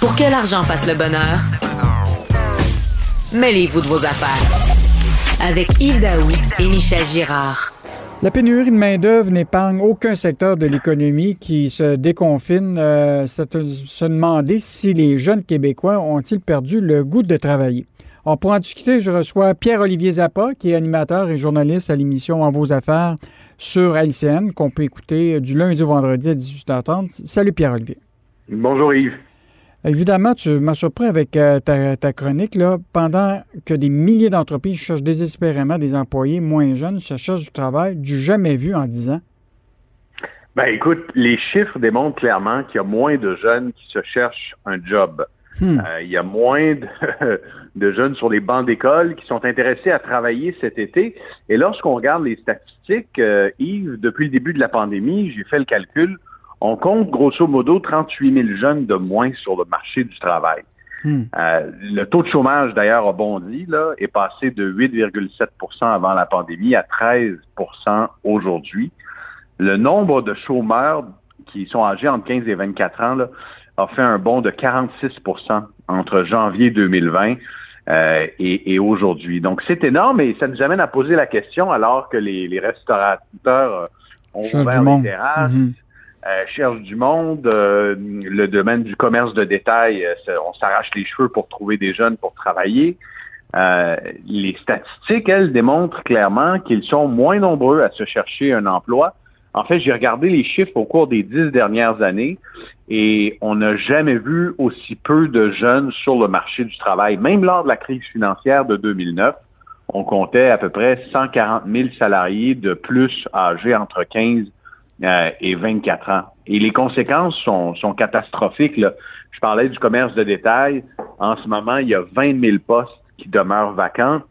Pour que l'argent fasse le bonheur, mêlez-vous de vos affaires. Avec Yves Daoui et Michel Girard. La pénurie de main-d'œuvre n'épargne aucun secteur de l'économie qui se déconfine. Euh, se demander si les jeunes Québécois ont-ils perdu le goût de travailler. Alors, pour en discuter, je reçois Pierre-Olivier Zappa, qui est animateur et journaliste à l'émission En vos affaires sur LCN, qu'on peut écouter du lundi au vendredi à 18h30. Salut Pierre-Olivier. Bonjour Yves. Évidemment, tu m'as surpris avec euh, ta, chronique. Là, pendant que des milliers d'entreprises cherchent désespérément des employés moins jeunes, ça cherche du travail du jamais vu en 10 ans. Ben, écoute, les chiffres démontrent clairement qu'il y a moins de jeunes qui se cherchent un job. Hmm. Euh, il y a moins de, jeunes sur les bancs d'école qui sont intéressés à travailler cet été. Et lorsqu'on regarde les statistiques, euh, Yves, depuis le début de la pandémie, j'ai fait le calcul, on compte grosso modo 38 000 jeunes de moins sur le marché du travail. Hmm. Euh, le taux de chômage, d'ailleurs, a bondi, là, est passé de 8,7% avant la pandémie à 13% aujourd'hui. Le nombre de chômeurs qui sont âgés entre 15 et 24 ans là, a fait un bond de 46% entre janvier 2020 euh, et, aujourd'hui. Donc, c'est énorme et ça nous amène à poser la question alors que les, restaurateurs ont ouvert les terrasses, mm-hmm. Euh, cherche du monde. Euh, le domaine du commerce de détail, euh, on s'arrache les cheveux pour trouver des jeunes pour travailler. les statistiques, elles, démontrent clairement qu'ils sont moins nombreux à se chercher un emploi. En fait, j'ai regardé les chiffres au cours des dix dernières années et on n'a jamais vu aussi peu de jeunes sur le marché du travail. Même lors de la crise financière de 2009, on comptait à peu près 140 000 salariés de plus âgés entre 15 euh, et 24 ans. Et les conséquences sont, sont catastrophiques. Là. Je parlais du commerce de détail. En ce moment, il y a 20 000 postes qui demeurent vacants.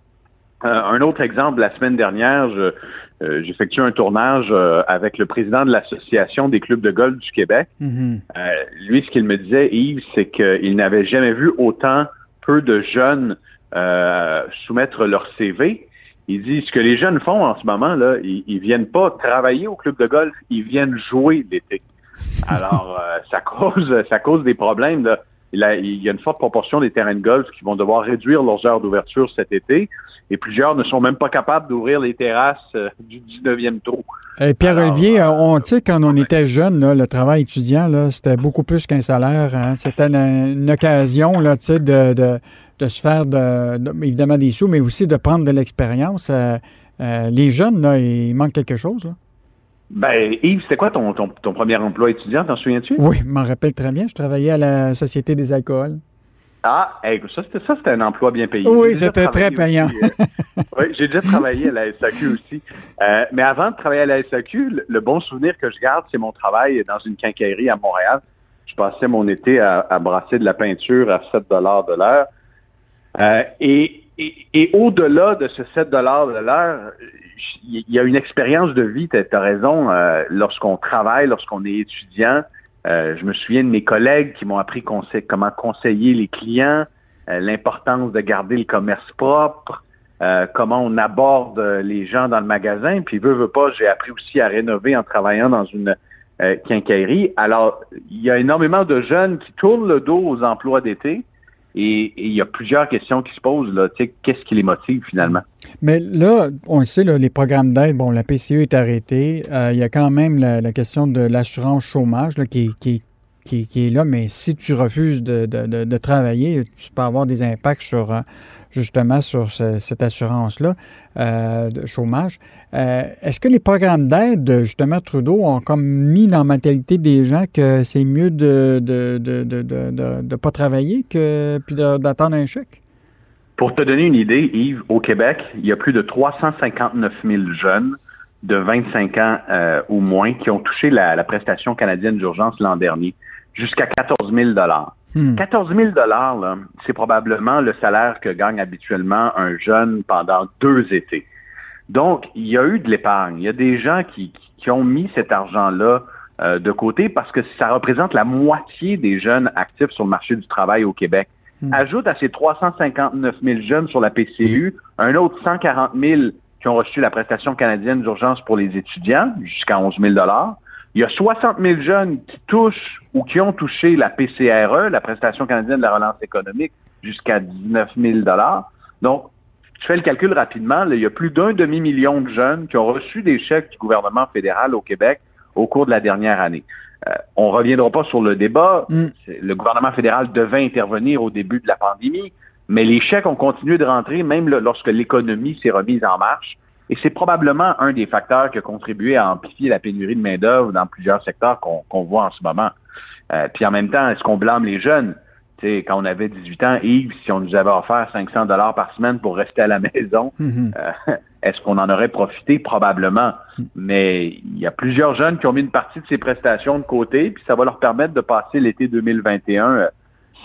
Euh, un autre exemple, la semaine dernière, euh, j'ai effectué un tournage avec le président de l'Association des clubs de golf du Québec. Mm-hmm. lui, ce qu'il me disait, Yves, c'est qu'il n'avait jamais vu autant peu de jeunes soumettre leur CV il dit ce que les jeunes font en ce moment, là, ils, viennent pas travailler au club de golf, ils viennent jouer l'été. Alors, euh, ça cause ça cause des problèmes. Là. Il, y a une forte proportion des terrains de golf qui vont devoir réduire leurs heures d'ouverture cet été et plusieurs ne sont même pas capables d'ouvrir les terrasses euh, du 19e trou. Et Pierre-Olivier, euh, on sait quand on était jeune, là, le travail étudiant, c'était beaucoup plus qu'un salaire. Hein. C'était une, occasion là, de, de, de se faire de, évidemment des sous, mais aussi de prendre de l'expérience. Euh, euh, les jeunes, là, il manque quelque chose. Là. Ben, Yves, c'était quoi ton, ton, premier emploi étudiant, t'en souviens-tu? Oui, je m'en rappelle très bien. Je travaillais à la Société des alcools. Ah, ça, c'était, ça, c'était un emploi bien payé. Oui, c'était très payant. Euh, oui, j'ai déjà travaillé à la SAQ aussi. mais avant de travailler à la SAQ, le, bon souvenir que je garde, c'est mon travail dans une quincaillerie à Montréal. Je passais mon été à, à brasser de la peinture à 7 de l'heure. Euh, et, au-delà de ce 7 de l'heure, il y a une expérience de vie, tu as, raison, euh, lorsqu'on travaille, lorsqu'on est étudiant. Euh, je me souviens de mes collègues qui m'ont appris comment conseiller les clients, l'importance de garder le commerce propre, comment on aborde les gens dans le magasin. Puis, veux, veux pas, j'ai appris aussi à rénover en travaillant dans une quincaillerie. Alors, il y a énormément de jeunes qui tournent le dos aux emplois d'été et il y a plusieurs questions qui se posent. Là, qu'est-ce qui les motive finalement? Mais là, on le sait, les programmes d'aide, bon, la PCE est arrêtée. Euh, il y a quand même la, question de l'assurance chômage qui, qui, qui, est là, mais si tu refuses de, travailler, tu peux avoir des impacts sur, euh, justement sur cette assurance-là euh, de chômage. Euh, est-ce que les programmes d'aide, justement, Trudeau, ont comme mis dans la mentalité des gens que c'est mieux de ne de, de, de, pas travailler que puis d'attendre un chèque? Pour te donner une idée, Yves, au Québec, il y a plus de 359 000 jeunes de 25 ans euh, ou moins qui ont touché la prestation canadienne d'urgence l'an dernier, jusqu'à 14 000 14 000 dollars, c'est probablement le salaire que gagne habituellement un jeune pendant deux étés. Donc, il y a eu de l'épargne. Il y a des gens qui, ont mis cet argent-là euh, de côté parce que ça représente la moitié des jeunes actifs sur le marché du travail au Québec. Hmm. Ajoute à ces 359 000 jeunes sur la PCU un autre 140 000 qui ont reçu la prestation canadienne d'urgence pour les étudiants, jusqu'à 11 000 Il y a 60 000 jeunes qui touchent ou qui ont touché la PCRE, la prestation canadienne de la relance économique, jusqu'à 19 000 Donc, je fais le calcul rapidement, il y a plus d'un demi-million de jeunes qui ont reçu des chèques du gouvernement fédéral au Québec au cours de la dernière année. Euh, on ne reviendra pas sur le débat. Mm. Le gouvernement fédéral devait intervenir au début de la pandémie, mais les chèques ont continué de rentrer même lorsque l'économie s'est remise en marche. Et c'est probablement un des facteurs qui a contribué à amplifier la pénurie de main-d'œuvre dans plusieurs secteurs qu'on voit en ce moment. Euh, puis en même temps, est-ce qu'on blâme les jeunes? sais, quand on avait 18 ans, Yves, si on nous avait offert 500 dollars par semaine pour rester à la maison, mm-hmm. euh, est-ce qu'on en aurait profité? Probablement. Mais il y a plusieurs jeunes qui ont mis une partie de ces prestations de côté, puis ça va leur permettre de passer l'été 2021 euh,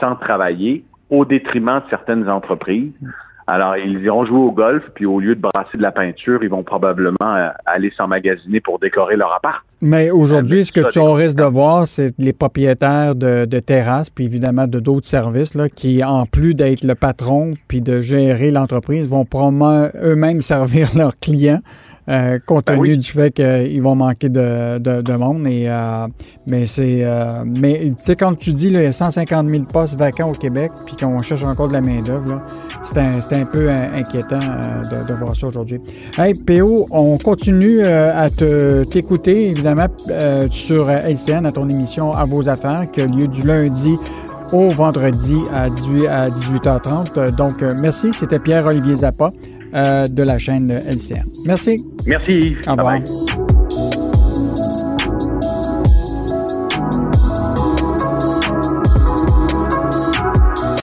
sans travailler, au détriment de certaines entreprises. Alors, ils iront jouer au golf, puis au lieu de brasser de la peinture, ils vont probablement euh, aller s'emmagasiner pour décorer leur appart. Mais aujourd'hui, euh, ce que tu risque de voir, c'est les propriétaires de, terrasses, puis évidemment de d'autres services, là, qui, en plus d'être le patron, puis de gérer l'entreprise, vont probablement eux-mêmes servir leurs clients. Euh, compte ben tenu du fait qu'ils vont manquer de, de, monde. Et, euh, mais c'est, euh, mais tu sais, quand tu dis a 150 000 postes vacants au Québec, puis qu'on cherche encore de la main d'œuvre, c'est un, un, peu inquiétant de, de, voir ça aujourd'hui. Hey, PO, on continue à te, t'écouter évidemment sur LCN à ton émission à vos affaires qui a lieu du lundi au vendredi à, 18, à 18h30. Donc, merci. C'était Pierre-Olivier Zappa. Euh, de la chaîne LCN. Merci. Merci. Au revoir.